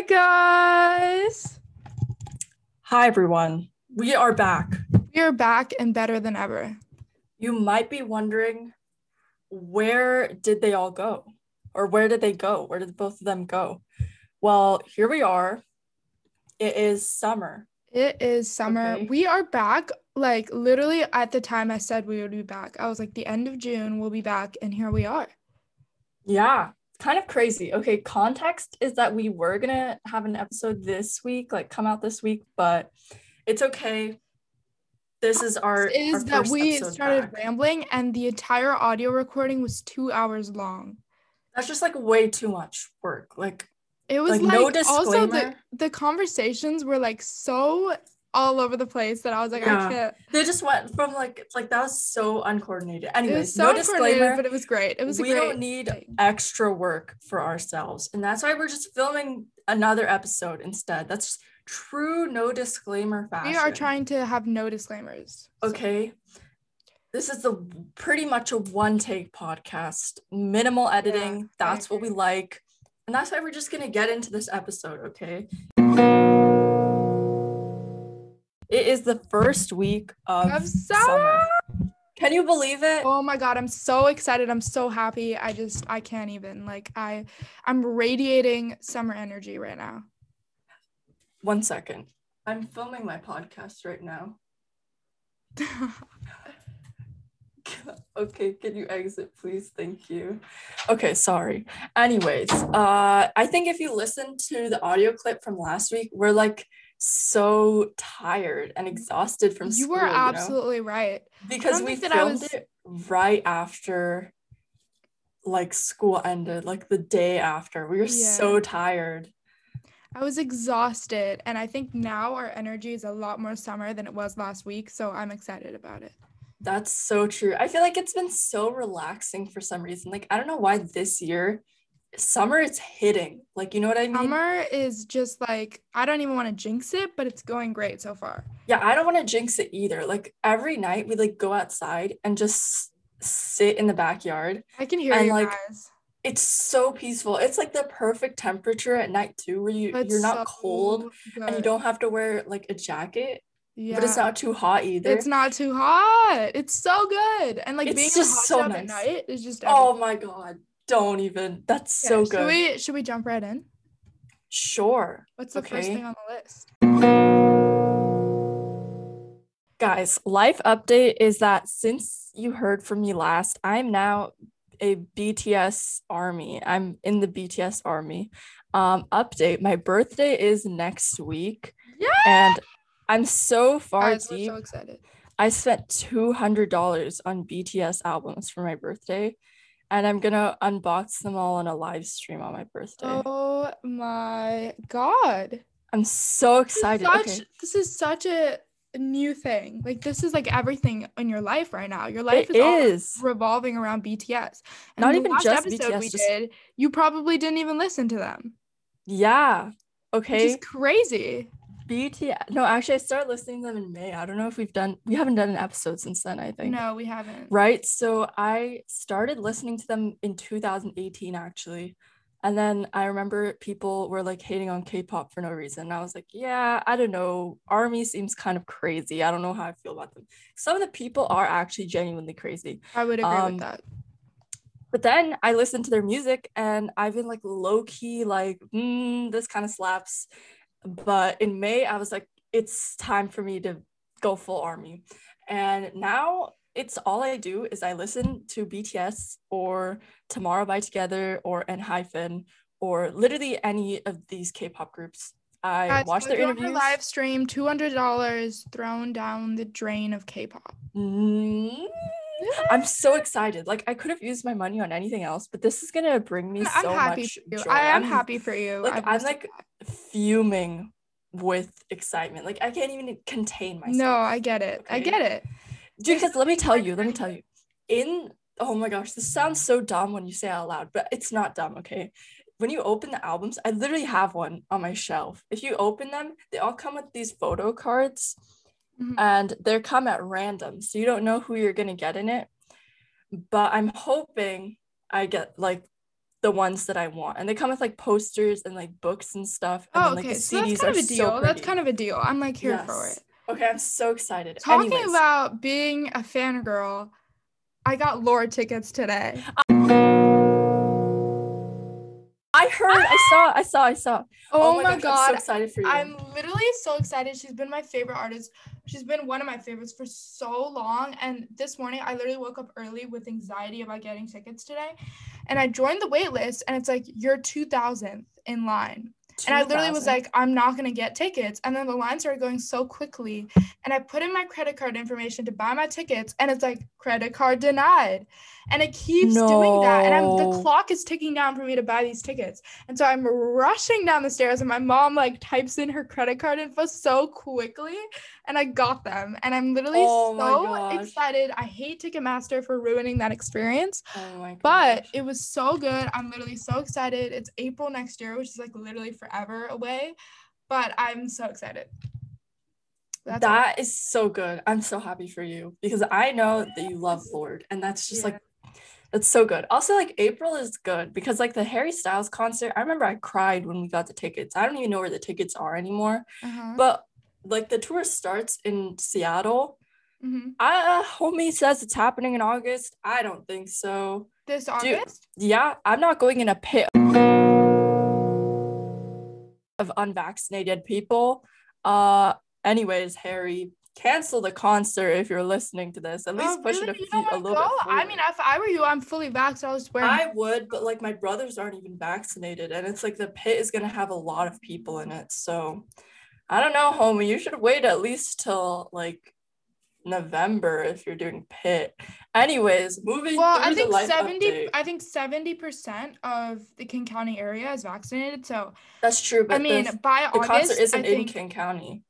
Hey guys. Hi, everyone. We are back. We are back and better than ever. You might be wondering where did they all go? Or where did they go? Where did both of them go? Well, here we are. It is summer. It is summer. Okay. We are back. Like literally at the time I said we would be back. I was like the end of June we'll be back and here we are. Yeah, kind of crazy. Okay, context is that we were going to have an episode this week, like come out this week, but it's okay. This is our Is our that we started back. rambling and the entire audio recording was 2 hours long. That's just like way too much work. Like It was Like, like, no also the disclaimer? the conversations were like so all over the place that I was like Yeah. I can't. they just went from like like that was so uncoordinated. Anyways, so no disclaimer. but it was great. It was a we don't need thing. extra work for ourselves and that's why we're just filming another episode instead that's true no disclaimer fashion We are trying to have no disclaimers. So- okay this is the pretty much a one take podcast minimal editing I that's what we like and that's why we're just gonna get into this episode okay it is the first week of, Of summer. summer. can you believe it Oh my god, I'm so excited. I'm so happy. I just I can't even. Like I I'm radiating summer energy right now. one second i'm filming my podcast right now okay can you exit please thank you okay sorry anyways uh i think if you listen to the audio clip from last week we're like so tired and mm. exhausted from school. you were know? absolutely right. because we filmed was- it right after like school ended like the day after we were so tired I was exhausted and I think now our energy is a lot more summer than it was last week, so I'm excited about it. That's so true. I feel like it's been so relaxing for some reason. Like I don't know why this year summer it's hitting. Like you know what I mean? Summer is just like I don't even want to jinx it, but it's going great so far. Yeah, I don't want to jinx it either. Like every night we like go outside and just sit in the backyard. I can hear And, you like, guys. It's so peaceful. It's like the perfect temperature at night too, where you It's you're not so cold and you don't have to wear like a jacket, Yeah. but it's not too hot either. It's not too hot. It's so good. And like It's being in a just hot so tub at night is just oh my god. Don't even. That's Yeah, so Should good. we should we jump right in? Sure. What's the first thing on the list? Guys, life update is that since you heard from me last, I'm now a BTS army. I'm in the BTS army. Um, update, my birthday is next week Yeah. and I'm so far Guys, deep. so excited. I spent $200 on BTS albums for my birthday and I'm gonna unbox them all on a live stream on my birthday. Oh my god. I'm so This is excited. such, okay. this is such a new thing. Like this is like everything in your life right now. Your life It is, all is. revolving around BTS. And Not even just episode BTS, we just- did, you probably didn't even listen to them. Yeah. Which Okay. is crazy. BTS. No, actually, I started listening to them in May. I don't know if we've done. We haven't done an episode since then. I think. No, we haven't. Right. So I started listening to them in 2018, actually, and then I remember people were like hating on K-pop for no reason. And I was like, yeah, I don't know. Army seems kind of crazy. I don't know how I feel about them. Some of the people are actually genuinely crazy. I would agree Um, with that. But then I listened to their music and I've been like low key, like, mm, this kind of slaps. But in May, I was like, it's time for me to go full army. And now it's all I do is I listen to BTS or Tomorrow by Together or ENHYPEN or literally any of these K-pop groups. I Guys, watch their interviews. live stream, two hundred dollars thrown down the drain of K-pop. Mm, I'm so excited. Like I could have used my money on anything else, but this is gonna bring me I'm so happy much for you. joy. I am I'm- happy for you. like, I've I'm, like, that. Fuming with excitement. Like I can't even contain myself. no, I get it. I get it. Dude, because let me tell you, let me tell you. In oh my gosh, this sounds so dumb when you say it out loud, but it's not dumb, okay? When you open the albums, I literally have one on my shelf. If you open them, they all come with these photo cards Mhm. and they're come at random. So you don't know who you're gonna get in it. But I'm hoping I get like the ones that I want. And they come with like posters and like books and stuff. And Oh, then, like, okay. the So that's kind of a deal. so that's kind of a deal. I'm like here for it. Okay, I'm so excited. Talking Anyways, about being a fangirl, I got Lorde tickets today. I heard, I saw, I saw, I saw. Oh, gosh, my I'm so god. excited for you. I'm literally so excited. She's been my favorite artist. She's been one of my favorites for so long. And this morning, I literally woke up early with anxiety about getting tickets today. And I joined the wait list, and it's like, you're 2000th in line. And I literally was like, I'm not gonna get tickets. And then the line started going so quickly. And I put in my credit card information to buy my tickets, and it's like credit card denied. And it keeps doing that. And I'm the clock is ticking down for me to buy these tickets. And so I'm rushing down the stairs, and my mom like types in her credit card info so quickly, and I got them. And I'm literally Oh so excited. I hate Ticketmaster for ruining that experience. oh my But it was so good. I'm literally so excited. It's April next year, which is like literally forever away. But I'm so excited. That's all. that is so good. I'm so happy for you because I know that you love Lorde, and that's just Yeah. like that's so good. Also, like April is good because like the Harry Styles concert, I remember I cried when we got the tickets. I don't even know where the tickets are anymore. Uh-huh. But like the tour starts in Seattle. Mhm. I homie says it's happening in August. I don't think so. This August? Yeah, I'm not going in a pit of unvaccinated people. Uh anyways, Harry, cancel the concert if you're listening to this. At least Oh, push really? it a, few, a little go? bit. I mean, if I were you, I'm fully vaxxed. I'll just wear. I would, but like my brothers aren't even vaccinated, and it's like the pit is gonna have a lot of people in it. So I don't know, homie. You should wait at least till like November if you're doing pit. Anyways, moving well, I the think seventy. update. I think seventy percent of the King County area is vaccinated. So That's true, but I mean, the, by the August, concert isn't I in King County.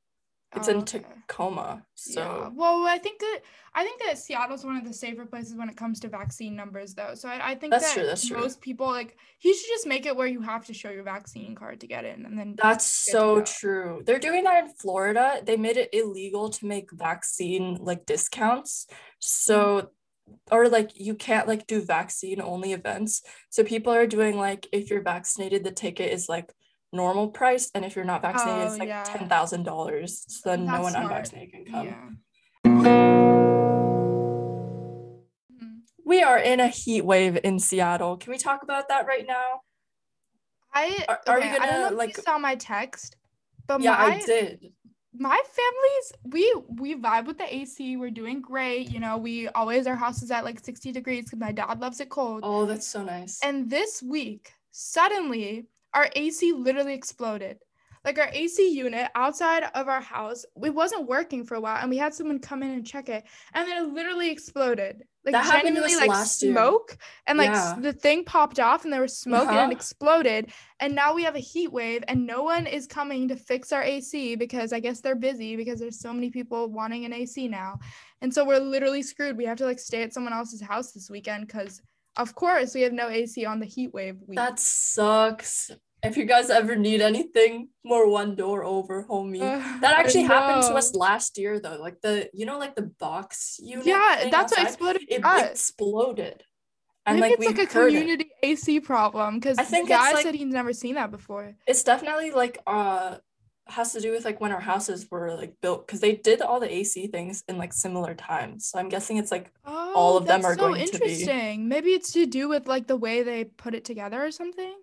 It's Oh, in okay. Tacoma. So yeah. Well, I think that I think that Seattle's one of the safer places when it comes to vaccine numbers, though. So I, I think That's that true, that's true. most people like he should just make it where you have to show your vaccine card to get in, and then That's so true. They're doing that in Florida. They made it illegal to make vaccine like discounts. So mm. or like you can't like do vaccine only events. So people are doing like if you're vaccinated, the ticket is like normal price, and if you're not vaccinated, Oh, it's like yeah. ten thousand dollars. So then no one smart. unvaccinated can come. yeah. We are in a heat wave in Seattle. Can we talk about that right now? I Are- are you okay, I don't gonna, know if like- you saw my text, but yeah, my I did. my family's we we vibe with the AC. We're doing great. You know, we always our house is at like 60 degrees because my dad loves it cold. Oh, that's so nice. And this week, suddenly, our AC literally exploded. Like our AC unit outside of our house, it wasn't working for a while, and we had someone come in and check it, and then it literally exploded. Like That genuinely, like last year. smoke, and like Yeah. the thing popped off, and there was smoke, and Uh-huh. it exploded. And now we have a heat wave, and no one is coming to fix our AC because I guess they're busy because there's so many people wanting an AC now, and so we're literally screwed. We have to like stay at someone else's house this weekend because of course, we have no AC on the heat wave week. That sucks. If you guys ever need anything, more one door over, homie. Ugh, That actually happened to us last year though. Like the you know like the box unit. Yeah, that's what exploded. it exploded. And Maybe like it's like a heard it. community AC problem because I the think guy like- said he's never seen that before. It's definitely like uh has to do with like when our houses were like built because they did all the AC things in like similar times. So I'm guessing it's like Oh, All of them are so going to be- interesting. Maybe it's to do with like the way they put it together or something.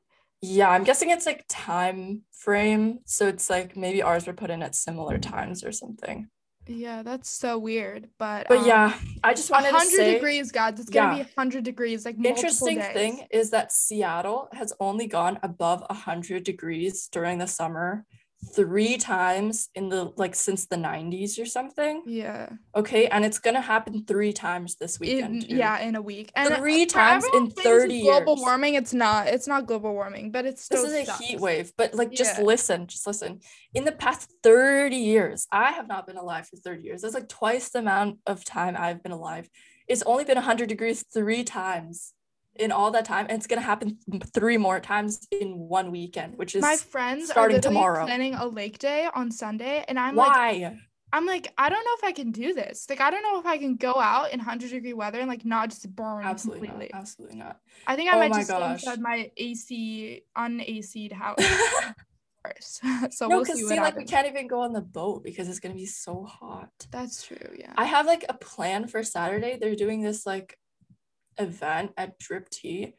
yeah, I'm guessing it's like time frame. So it's like maybe ours were put in at similar times or something. Yeah, that's so weird. But But um, yeah, I just wanted to 100 say degrees, guys. It's gonna yeah. be 100 degrees, like interesting days. thing is that Seattle has only gone above 100 degrees during the summer three times in the like since the 90s or something. Yeah. Okay, and it's gonna happen three times this weekend. In, yeah, in a week. And uh, Three for times in 30 it's global years. warming. It's not. It's not global warming, but it's still This is a heat wave, but like just Yeah. listen, just listen. In the past 30 years, I have not been alive for 30 years. That's like twice the amount of time I've been alive. It's only been 100 degrees three times in all that time, and it's gonna happen three more times in one weekend, which is My friends are starting literally tomorrow. planning a lake day on Sunday, and I'm like, why? I'm like, I don't know if I can do this. Like, I don't know if I can go out in 100 degree weather and like not just burn Absolutely completely. not. Absolutely not. I think I Oh might just stay gosh. inside my AC un-AC'd house first. so no, we'll see see, like we can't even go on the boat because it's gonna be so hot. That's true. Yeah. I have like a plan for Saturday. They're doing this like event at Drip Tea,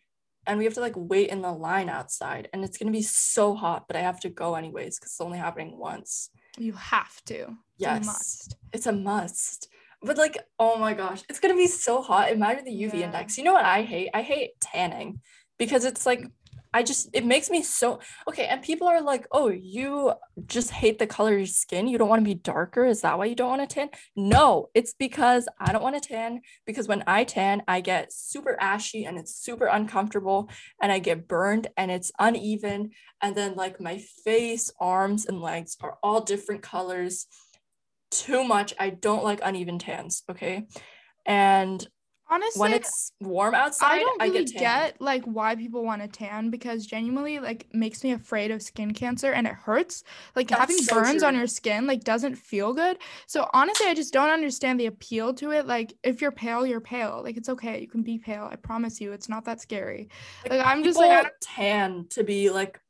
and we have to like wait in the line outside, and it's gonna be so hot, but I have to go anyways because it's only happening once. you have to. Yes. must. It's a must. But like, oh my gosh, it's gonna be so hot. Imagine the UV Yeah. index. You know what I hate? I hate tanning because it's like I just it makes me so okay. And people are like, oh, you just hate the color of your skin. You don't want to be darker. Is that why you don't want to tan? No, it's because I don't want to tan because when I tan, I get super ashy and it's super uncomfortable and I get burned and it's uneven. And then like my face, arms, and legs are all different colors too much. I don't like uneven tans, okay? And Honestly, when it's warm outside, I don't really get tan. get like why people want to tan because genuinely like makes me afraid of skin cancer and it hurts. Like That's having so burns on your skin like doesn't feel good. So honestly, I just don't understand the appeal to it. Like if you're pale, you're pale. Like it's okay. You can be pale. I promise you, it's not that scary. Like, I'm just like, I tan to be like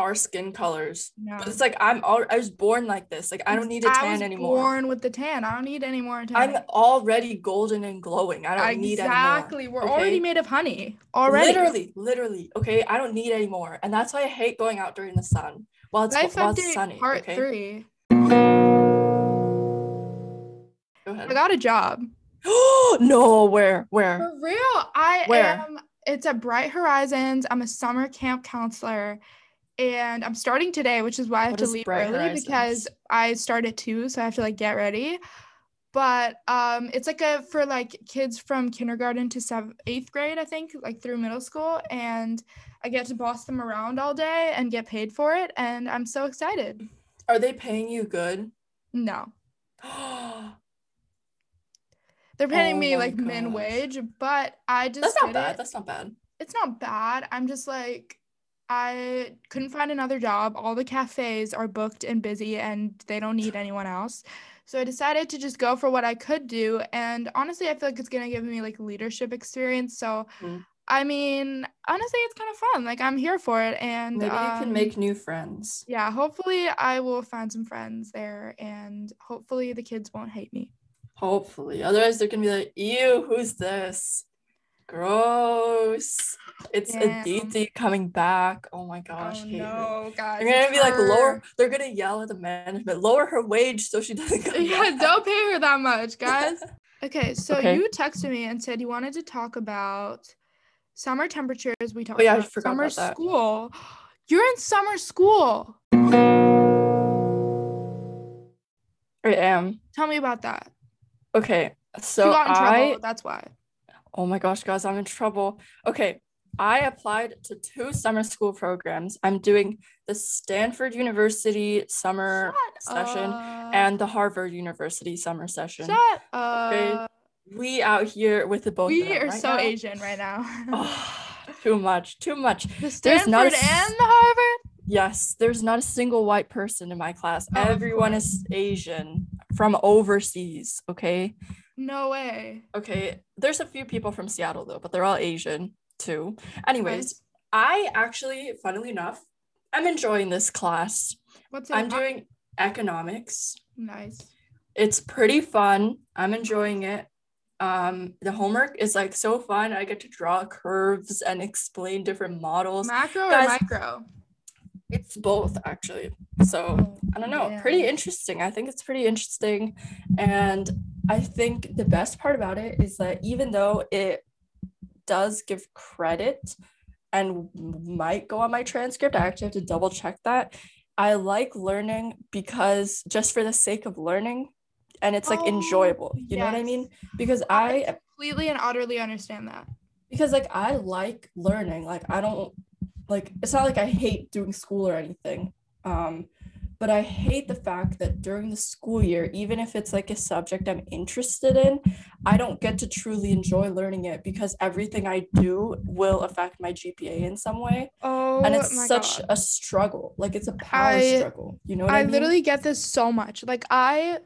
our skin colors. No. But it's like I'm all I was born like this. Like I don't need a tan was anymore. Born with the tan. I don't need any more tan. I'm already golden and glowing. I don't need anymore. exactly. We're okay? already made of honey. Already. Literally, literally. Okay, I don't need anymore, and that's why I hate going out during the sun while it's Life while it's sunny. part okay, three. go ahead. I got a job. no, where, where? For real, I Where? am. It's at Bright Horizons. I'm a summer camp counselor, and I'm starting today, which is why I have What to leave early Horizons? because I start at two, so I have to like get ready. But um, it's like a for like kids from kindergarten to seventh, eighth grade, I think, like through middle school, and I get to boss them around all day and get paid for it, and I'm so excited. Are they paying you good? No, they're paying Oh me like min wage, but I just That's not bad. it. That's not bad. it's not bad. I'm just like I couldn't find another job. All the cafes are booked and busy and they don't need anyone else. So I decided to just go for what I could do and honestly I feel like it's going to give me like leadership experience. So Mm. I mean, honestly it's kind of fun. Like I'm here for it and Maybe you can um, make new friends. yeah, hopefully I will find some friends there and hopefully the kids won't hate me. Hopefully. Otherwise, they're gonna be like, "Ew, who's this? Gross." It's Damn. Aditi coming back. Oh my gosh. oh hate her. no, guys. They're gonna it's be like lower. They're gonna yell at the management, lower her wage so she doesn't come Yeah, back. don't pay her that much, guys. Okay, so Okay. you texted me and said you wanted to talk about summer temperatures. We talked Oh, yeah, I about forgot summer about school. You're in summer school. I am. Tell me about that. Okay. So you got in trouble. I That's why. Oh my gosh, guys, I'm in trouble. Okay, I applied to two summer school programs. I'm doing the Stanford University summer Shut session up. and the Harvard University summer session. shut up. We out here with the both. We are right so now. Asian right now. Oh, too much, too much. the there's Stanford not and the Harvard. Yes, there's not a single white person in my class. Oh, Everyone is Asian from overseas. Okay. No way. Okay. There's a few people from Seattle though, but they're all Asian too. Anyways. I actually, funnily enough, I'm enjoying this class. What's it? I'm about? doing economics. nice. It's pretty fun. I'm enjoying it. Um, the homework is like so fun. I get to draw curves and explain different models. Macro or micro? It's both actually. So Oh, I don't know, damn. pretty interesting. I think it's pretty interesting. And I think the best part about it is that even though it does give credit and might go on my transcript, I actually have to double check that. I like learning because just for the sake of learning and it's like Oh, enjoyable. You know what I mean? Because I completely and utterly understand that. because like I like learning. Like I don't like it's not like I hate doing school or anything. Um but I hate the fact that during the school year, even if it's like a subject I'm interested in, I don't get to truly enjoy learning it because everything I do will affect my GPA in some way. Oh and it's such God. a struggle. Like it's a power I- struggle. You know what I, I mean? literally get this so much. Like I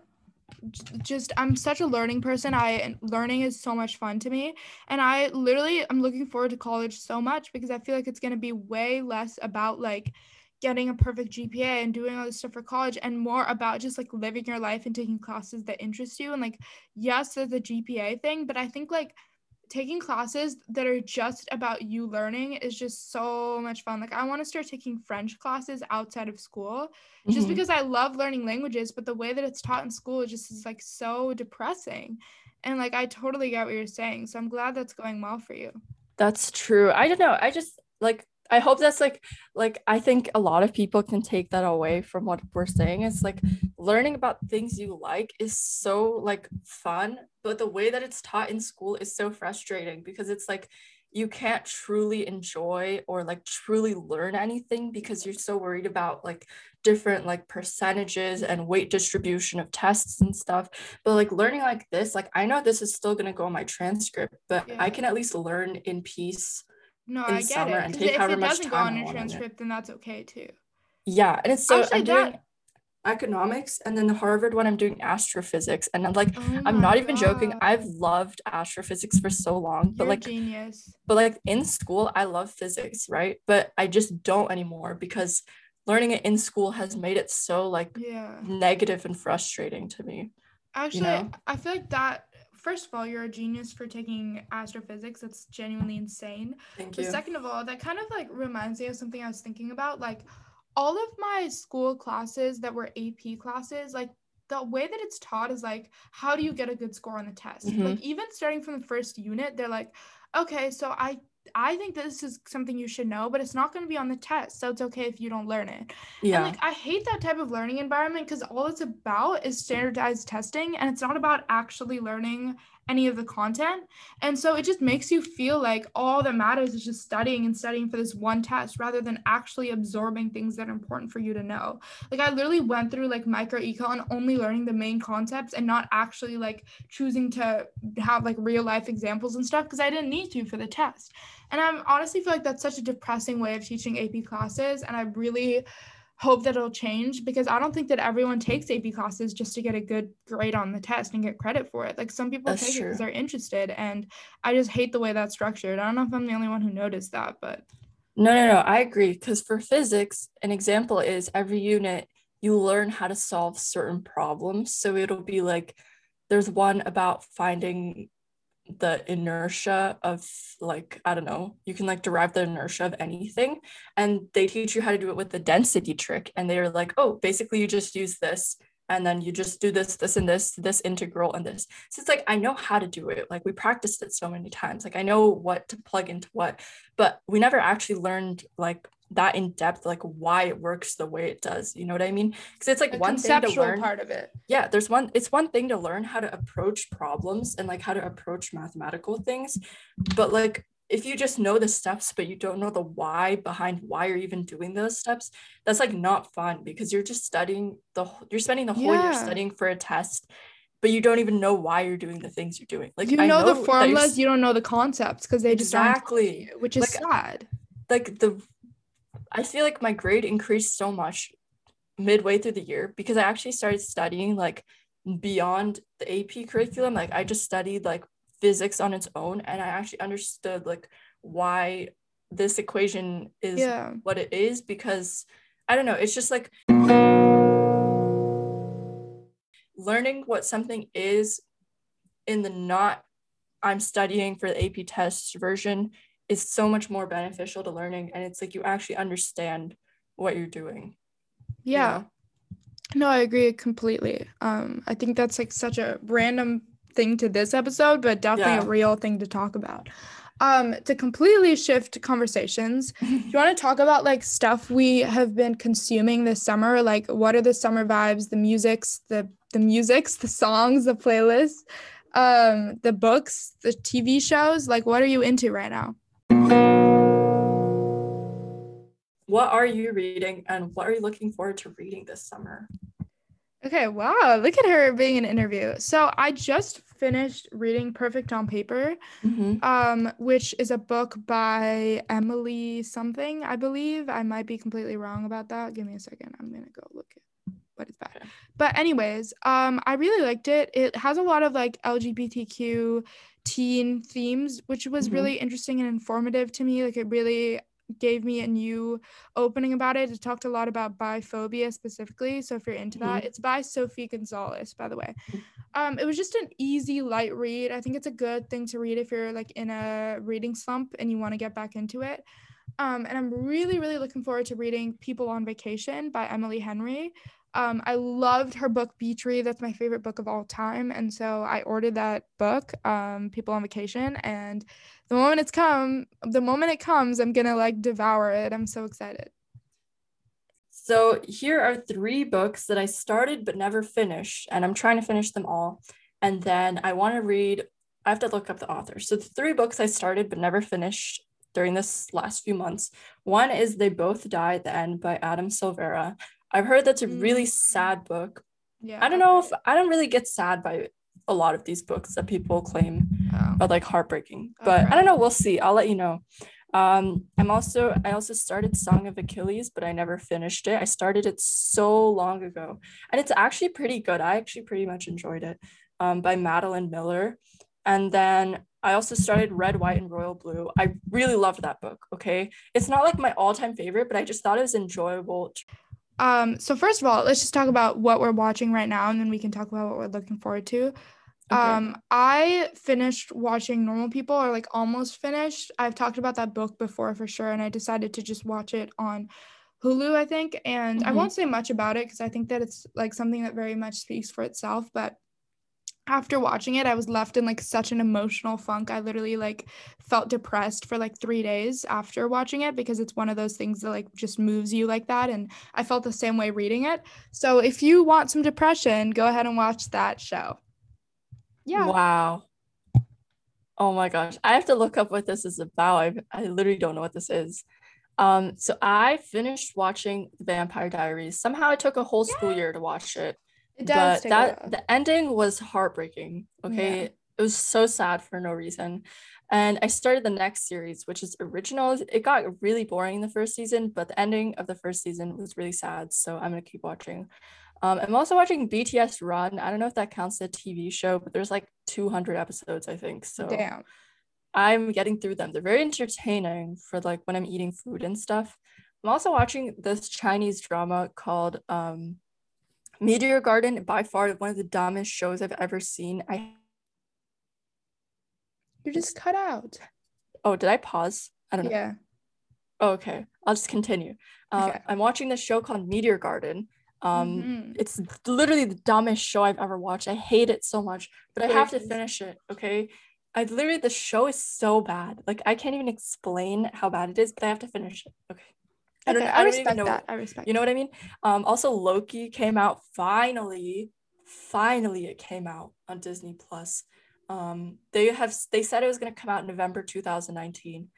just I'm such a learning person. I learning is so much fun to me, and I literally I'm looking forward to college so much because I feel like it's gonna be way less about like getting a perfect GPA and doing all this stuff for college and more about just like living your life and taking classes that interest you and like yes there's a GPA thing but I think like taking classes that are just about you learning is just so much fun. Like I want to start taking French classes outside of school just mm-hmm. because I love learning languages, but the way that it's taught in school just is like so depressing. And like I totally get what you're saying. So I'm glad that's going well for you. That's true. I don't know. I just like I hope that's like like I think a lot of people can take that away from what we're saying. It's like learning about things you like is so like fun, but the way that it's taught in school is so frustrating because it's like you can't truly enjoy or like truly learn anything because you're so worried about like different like percentages and weight distribution of tests and stuff but like learning like this like i know this is still going to go on my transcript but yeah. i can at least learn in peace no, I get it. And take if it doesn't go on your transcript, then that's okay too. Yeah, and it's so Actually, I'm doing economics, and then the Harvard one I'm doing astrophysics, and I'm like, oh I'm not even God. joking. I've loved astrophysics for so long, but You're like, genius. But like in school, I love physics, right? But I just don't anymore because learning it in school has made it so like yeah. negative and frustrating to me. Actually, you know? I feel like that first of all, you're a genius for taking astrophysics. That's genuinely insane. Thank but you. second of all, that kind of like reminds me of something I was thinking about. Like all of my school classes that were AP classes, like the way that it's taught is like, how do you get a good score on the test? Mm-hmm. Like even starting from the first unit, they're like, okay, so I I think this is something you should know, but it's not going to be on the test. So it's okay if you don't learn it. Yeah. And like I hate that type of learning environment because all it's about is standardized testing and it's not about actually learning any of the content. And so it just makes you feel like all that matters is just studying and studying for this one test rather than actually absorbing things that are important for you to know. Like I literally went through like micro econ only learning the main concepts and not actually like choosing to have like real life examples and stuff because I didn't need to for the test. And I honestly feel like that's such a depressing way of teaching AP classes and I really hope that it'll change because I don't think that everyone takes AP classes just to get a good grade on the test and get credit for it. Like some people that's take true. it because they're interested, and I just hate the way that's structured. I don't know if I'm the only one who noticed that, but no, no, no, I agree. Because for physics, an example is every unit you learn how to solve certain problems. So it'll be like there's one about finding the inertia of like i don't know you can like derive the inertia of anything and they teach you how to do it with the density trick and they're like oh basically you just use this and then you just do this this and this this integral and this. So it's like i know how to do it. Like we practiced it so many times. Like i know what to plug into what but we never actually learned like that in depth like why it works the way it does you know what i mean? Because it's like one thing to learn part of it. Yeah there's one it's one thing to learn how to approach problems and like how to approach mathematical things but like if you just know the steps but you don't know the why behind why you're even doing those steps that's like not fun because you're just studying the you're spending the whole yeah. year studying for a test but you don't even know why you're doing the things you're doing. Like you know, know the formulas you don't know the concepts because they just exactly. which is like, sad. like the I feel like my grade increased so much midway through the year because I actually started studying like beyond the AP curriculum. Like I just studied like physics on its own and I actually understood like why this equation is yeah. what it is because I don't know, it's just like learning what something is in the not I'm studying for the AP test version is so much more beneficial to learning and it's like you actually understand what you're doing. Yeah. you know? no i agree completely. Um i think that's like such a random thing to this episode but definitely yeah. a real thing to talk about. Um to completely shift conversations do you want to talk about like stuff we have been consuming this summer? Like what are the summer vibes the musics the the musics the songs the playlists um the books the tv shows? Like what are you into right now what are you reading and what are you looking forward to reading this summer? Okay, wow, look at her being an interview. So I just finished reading Perfect on Paper, mm-hmm. um, which is a book by Emily something, I believe. I might be completely wrong about that. Give me a second. I'm gonna go look at what it's bad. But anyways, um, I really liked it. It has a lot of like LGBTQ teen themes, which was mm-hmm. really interesting and informative to me. Like it really gave me a new opening about it. It talked a lot about biphobia specifically. So if you're into mm-hmm. that, it's by Sophie Gonzales, by the way. Mm. Um, it was just an easy, light read. I think it's a good thing to read if you're like in a reading slump and you want to get back into it. Um, and I'm really, really looking forward to reading People on Vacation by Emily Henry. Um, I loved her book Beach Read. That's my favorite book of all time. And so I ordered that book, um, People on Vacation. And the moment it's come, the moment it comes, I'm gonna like devour it. I'm so excited. So here are three books that I started but never finished, and I'm trying to finish them all. And then I want to read. I have to look up the author. So the three books I started but never finished during this last few months. One is They Both Die at the End by Adam Silvera. I've heard that's a really mm. sad book. Yeah. I don't know if I don't really get sad by a lot of these books that people claim oh. are like heartbreaking. But I don't know, we'll see. I'll let you know. Um, I'm also I also started Song of Achilles, but I never finished it. I started it so long ago, and it's actually pretty good. I actually pretty much enjoyed it. Um, by Madeline Miller, and then I also started Red, White, and Royal Blue. I really loved that book. Okay, it's not like my all-time favorite, but I just thought it was enjoyable. Um, so first of all, let's just talk about what we're watching right now, and then we can talk about what we're looking forward to. Okay. Um, I finished watching Normal People, or like almost finished. I've talked about that book before for sure, and I decided to just watch it on Hulu, I think. And mm-hmm. I won't say much about it because I think that it's like something that very much speaks for itself. But after watching it, I was left in like such an emotional funk. I literally like felt depressed for like three days after watching it because it's one of those things that like just moves you like that. And I felt the same way reading it. So if you want some depression, go ahead and watch that show. Yeah. Wow. Oh my gosh. I have to look up what this is about. I, I literally don't know what this is. Um, so I finished watching The Vampire Diaries. Somehow it took a whole school year to watch it. It does. But that the ending was heartbreaking. Okay. Yeah. It was so sad for no reason. And I started the next series, which is original. It got really boring in the first season, but the ending of the first season was really sad. So I'm gonna keep watching. Um, I'm also watching BTS Run. I don't know if that counts as a TV show, but there's like 200 episodes, I think. So Damn. I'm getting through them. They're very entertaining for like when I'm eating food and stuff. I'm also watching this Chinese drama called um, Meteor Garden, by far one of the dumbest shows I've ever seen. I You're just cut out. Oh, did I pause? I don't know. Yeah. Oh, okay. I'll just continue. Uh, okay. I'm watching this show called Meteor Garden. Um, mm-hmm. It's literally the dumbest show I've ever watched. I hate it so much, but I have to finish it. Okay. I literally, the show is so bad. Like, I can't even explain how bad it is, but I have to finish it. Okay. I don't, okay, I, I don't even know. That. I respect. You know what I mean? Um, also Loki came out finally. Finally, it came out on Disney Plus. Um, they have they said it was gonna come out in November 2019,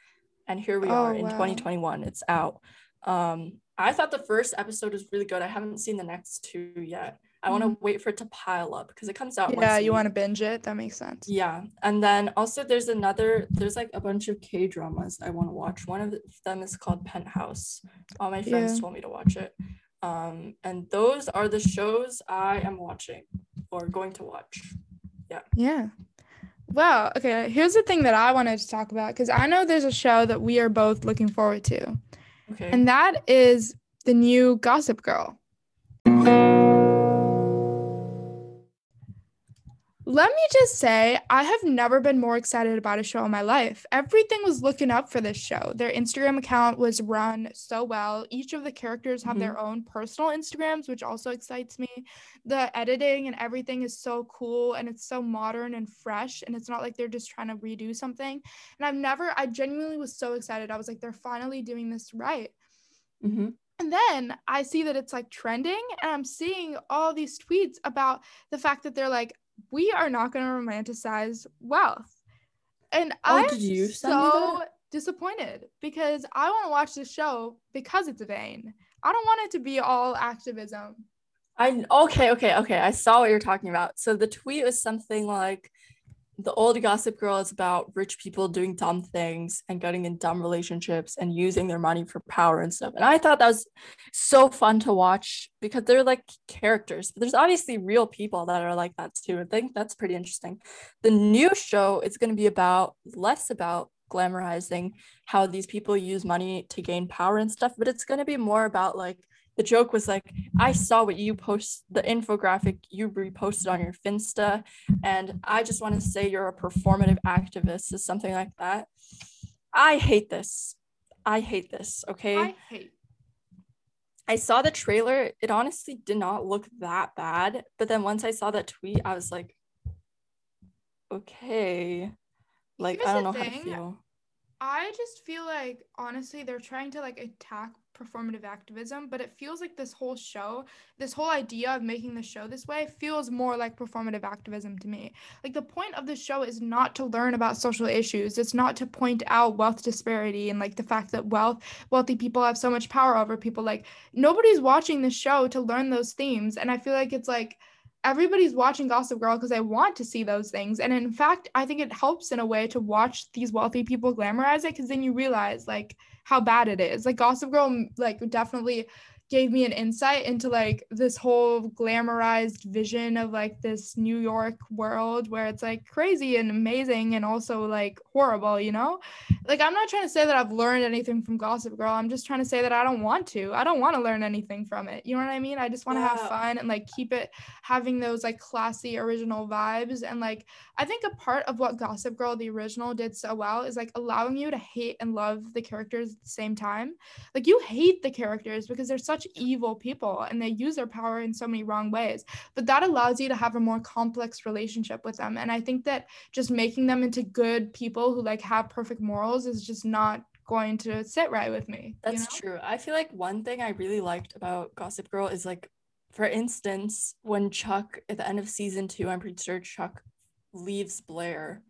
and here we oh, are in wow. 2021. It's out. Um, I thought the first episode was really good. I haven't seen the next two yet. I want to mm-hmm. wait for it to pile up because it comes out. Yeah, you want to binge it. That makes sense. Yeah, and then also there's another. There's like a bunch of K dramas I want to watch. One of them is called Penthouse. All my friends yeah. told me to watch it. Um, and those are the shows I am watching or going to watch. Yeah. Yeah. Well, okay. Here's the thing that I wanted to talk about because I know there's a show that we are both looking forward to. Okay. And that is the new Gossip Girl. Let me just say, I have never been more excited about a show in my life. Everything was looking up for this show. Their Instagram account was run so well. Each of the characters have mm-hmm. their own personal Instagrams, which also excites me. The editing and everything is so cool and it's so modern and fresh. And it's not like they're just trying to redo something. And I've never, I genuinely was so excited. I was like, they're finally doing this right. Mm-hmm. And then I see that it's like trending, and I'm seeing all these tweets about the fact that they're like, we are not going to romanticize wealth. And oh, I'm so disappointed because I want to watch this show because it's a vain. I don't want it to be all activism. I okay, okay, okay. I saw what you're talking about. So the tweet was something like the old Gossip Girl is about rich people doing dumb things and getting in dumb relationships and using their money for power and stuff. And I thought that was so fun to watch because they're like characters. But there's obviously real people that are like that too. I think that's pretty interesting. The new show is going to be about less about glamorizing how these people use money to gain power and stuff, but it's going to be more about like the joke was like, I saw what you post, the infographic you reposted on your Finsta, and I just want to say you're a performative activist, or something like that. I hate this. I hate this. Okay. I hate. I saw the trailer. It honestly did not look that bad. But then once I saw that tweet, I was like, okay. Like, Here's I don't know how to feel. I just feel like honestly they're trying to like attack performative activism, but it feels like this whole show, this whole idea of making the show this way feels more like performative activism to me. Like the point of the show is not to learn about social issues. It's not to point out wealth disparity and like the fact that wealth wealthy people have so much power over people like nobody's watching the show to learn those themes and I feel like it's like everybody's watching Gossip Girl because they want to see those things. And in fact, I think it helps in a way to watch these wealthy people glamorize it because then you realize like how bad it is. Like Gossip Girl, mm, like definitely gave me an insight into like this whole glamorized vision of like this New York world where it's like crazy and amazing and also like horrible, you know? Like I'm not trying to say that I've learned anything from Gossip Girl. I'm just trying to say that I don't want to. I don't want to learn anything from it. You know what I mean? I just want to have fun and like keep it having those like classy original vibes and like I think a part of what Gossip Girl the original did so well is like allowing you to hate and love the characters at the same time. Like you hate the characters because they're such evil people and they use their power in so many wrong ways. But that allows you to have a more complex relationship with them. And I think that just making them into good people who like have perfect morals is just not going to sit right with me. you That's know? true. I feel like one thing I really liked about Gossip Girl is like, for instance, when Chuck at the end of season two, I'm pretty sure Chuck leaves Blair.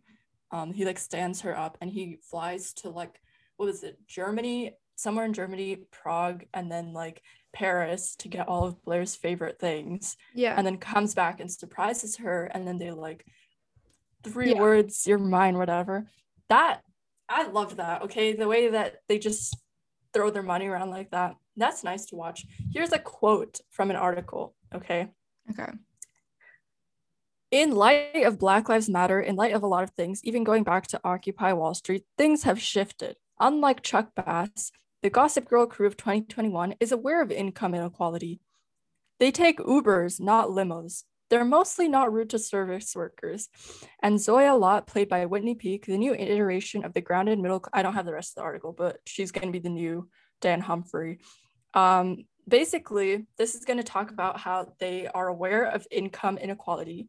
Um, he like stands her up and he flies to like what was it, Germany, somewhere in Germany, Prague, and then like Paris to get all of Blair's favorite things, Yeah. and then comes back and surprises her, and then they like three Yeah. words, you're mine, whatever. That I love that. Okay, the way that they just throw their money around like that. That's nice to watch. Here's a quote from an article. Okay. okay. In light of Black Lives Matter, in light of a lot of things, even going back to Occupy Wall Street, things have shifted. Unlike Chuck Bass, the Gossip Girl crew of 2021 is aware of income inequality. They take Ubers, not limos. They're mostly not rude to service workers. And Zoya Lott, played by Whitney Peak, the new iteration of the grounded middle. I don't have the rest of the article, but she's going to be the new Dan Humphrey. Um, basically, this is going to talk about how they are aware of income inequality.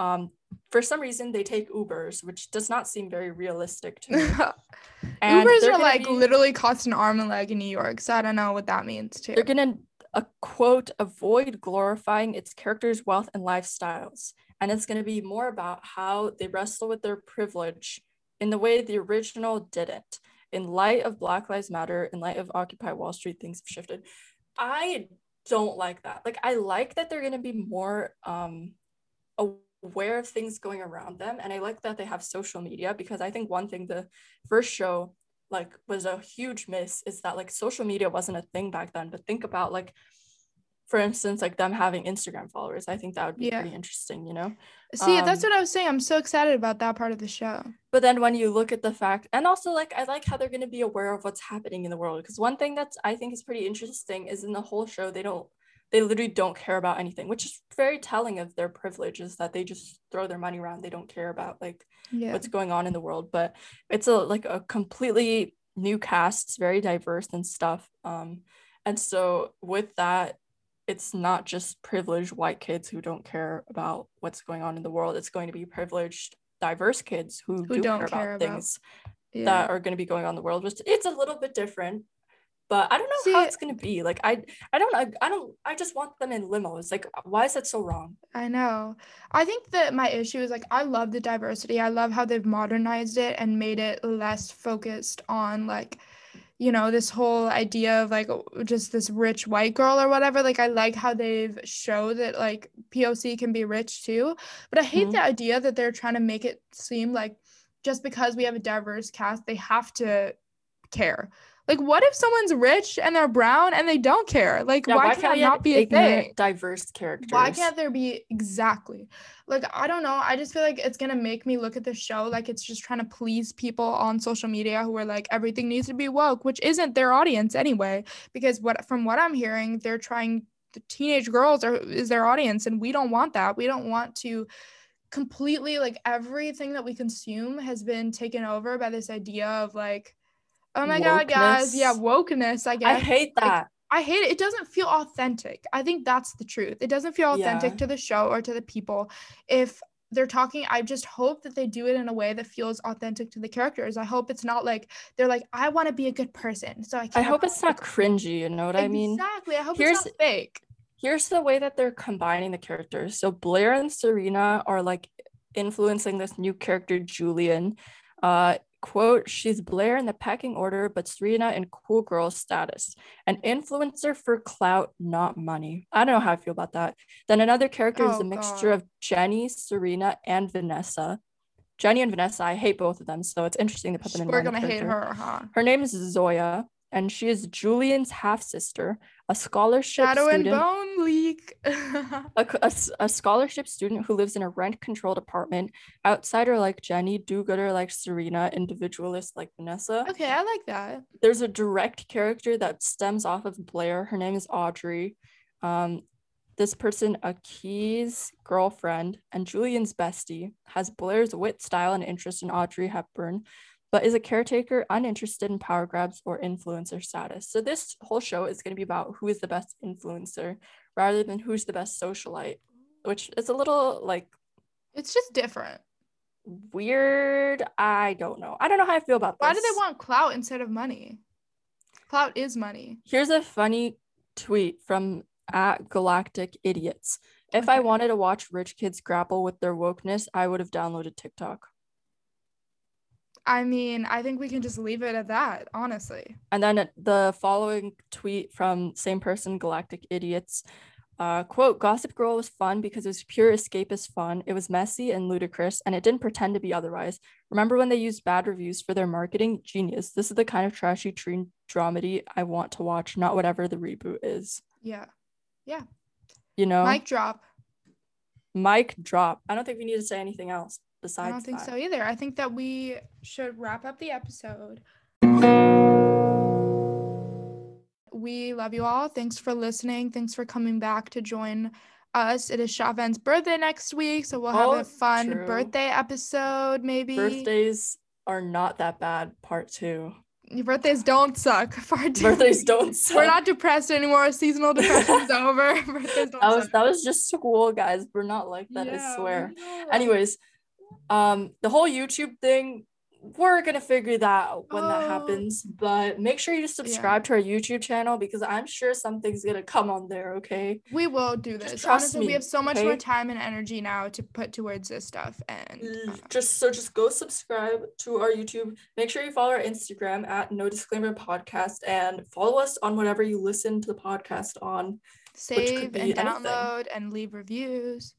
Um, for some reason, they take Ubers, which does not seem very realistic to me. Ubers they're like be- literally cost an arm and leg in New York, so I don't know what that means too. They're gonna a quote avoid glorifying its characters' wealth and lifestyles, and it's gonna be more about how they wrestle with their privilege in the way the original didn't. In light of Black Lives Matter, in light of Occupy Wall Street, things have shifted. I don't like that. Like I like that they're gonna be more um aware of things going around them, and I like that they have social media because I think one thing the first show like was a huge miss is that like social media wasn't a thing back then but think about like for instance like them having instagram followers i think that would be Yeah. pretty interesting you know See, that's um, what I was saying. I'm so excited about that part of the show. but then when you look at the fact and also like i like how they're going to be aware of what's happening in the world because one thing that's i think is pretty interesting is in the whole show they don't they literally don't care about anything which is very telling of their privilege is that they just throw their money around. They don't care about like Yeah. what's going on in the world. But it's a like a completely new cast. It's very diverse and stuff. Um and so with that it's not just privileged white kids who don't care about what's going on in the world. It's going to be privileged diverse kids who, Who do don't care, care about about- things yeah. that are going to be going on in the world which it's a little bit different but i don't know how it's going to be like i i don't i, don't i just want them in limos like why is that so wrong I know. I think that my issue is like I love the diversity. I love how they've modernized it and made it less focused on like you know, this whole idea of like just this rich white girl or whatever. Like, I like how they've showed that like POC can be rich too. But I hate Mhm. the idea that they're trying to make it seem like just because we have a diverse cast, they have to care. Like, what if someone's rich and they're brown and they don't care? Like, Yeah, why, can't, we have not be a thing? diverse characters? Why can't there be exactly? Like, I don't know. I just feel like it's gonna make me look at the show like it's just trying to please people on social media who are like everything needs to be woke, which isn't their audience anyway. Because what from what I'm hearing, they're trying the teenage girls are is their audience, and we don't want that. We don't want to completely like everything that we consume has been taken over by this idea of like, oh my god, guys, yeah, wokeness. I guess I hate Like, that. I hate it. It doesn't feel authentic. I think that's the truth. It doesn't feel authentic Yeah. to the show or to the people. If they're talking, I just hope that they do it in a way that feels authentic to the characters. I hope it's not like they're like, I want to be a good person. So I I hope it's not cringy. You know what I mean? Exactly. I hope Here's- it's not fake. here's the way that they're combining the characters. So Blair and Serena are like influencing this new character, Julien. Uh, quote, she's Blair in the pecking order, but Serena in cool girl status. An influencer for clout, not money. I don't know how I feel about that. Then another character is Oh, a mixture God. of Jenny, Serena, and Vanessa. Jenny and Vanessa, I hate both of them, so it's interesting to put them in We're gonna hate her, huh? Her name is Zoya, and she is Julien's half sister, a scholarship Shadow and student bone leak. a, a a scholarship student who lives in a rent controlled apartment, outsider like Jenny, do gooder like Serena, individualist like Vanessa. okay, I like that. There's a direct character that stems off of Blair. Her name is Audrey. Um, this person, Aki's girlfriend and Julien's bestie, has Blair's wit, style, and interest in Audrey Hepburn, but is a caretaker uninterested in power grabs or influencer status. So this whole show is going to be about who is the best influencer rather than who's the best socialite, which is a little like It's just different. weird. I don't know. I don't know how I feel about this. Why do they want clout instead of money? Clout is money. Here's a funny tweet from at Galactic Idiots. If I wanted to watch rich kids grapple with their wokeness, I would have downloaded TikTok. I mean, I think we can just leave it at that, honestly. And then the following tweet from same person, Galactic Idiots. Uh, quote, Gossip Girl was fun because it was pure escapist fun. It was messy and ludicrous, and it didn't pretend to be otherwise. Remember when they used bad reviews for their marketing? Genius. This is the kind of trashy teen dramedy I want to watch, not whatever the reboot is. Yeah. Yeah. You know? Mic drop. Mic drop. I don't think we need to say anything else besides I don't think that. so either. I think that we should wrap up the episode. We love you all. Thanks for listening. Thanks for coming back to join us. It is Shavan's birthday next week, so we'll have Oh, a fun true. birthday episode maybe. Birthdays are not that bad, part two. Your birthdays don't suck. Part two. Birthdays don't suck. We're not depressed anymore. Seasonal depression's over. Birthdays don't that was suck. that was just school, guys. We're not like that, I Yeah, we swear. Anyways, um, the whole YouTube thing, we're gonna figure that out when that Oh. happens. But make sure you subscribe to our YouTube channel because I'm sure something's gonna come on there, okay? We will do Just this. trust Honestly, me, we have so much more time and energy now to put towards this stuff. And uh, Just so just go subscribe to our YouTube. Make sure you follow our Instagram at no disclaimer podcast and follow us on whatever you listen to the podcast on. save and anything. download and leave reviews.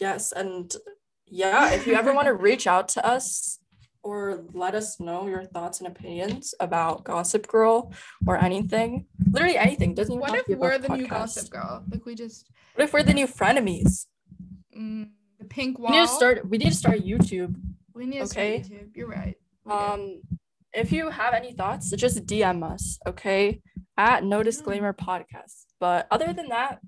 Yes, and yeah, if you ever want to reach out to us or let us know your thoughts and opinions about Gossip Girl or anything, literally anything, doesn't even What if we're the new gossip girl? Like we just What if we're the new frenemies? mm, the pink wall. We need to start. We need to start YouTube. We need to okay? start YouTube. You're right. We. Um, if you have any thoughts, just DM us, okay? At no disclaimer podcast. But other than that,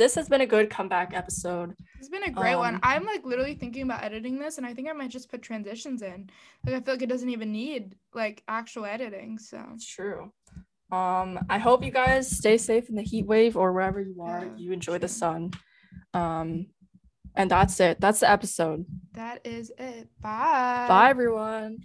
this has been a good comeback episode. It's been a great one. um, I'm like literally thinking about editing this, and I think I might just put transitions in. Like I feel like it doesn't even need like actual editing. So It's true. Um, I hope you guys stay safe in the heat wave or wherever you are. Yeah, you enjoy the sun. Um, and that's it. That's the episode. that is it. Bye. Bye, everyone.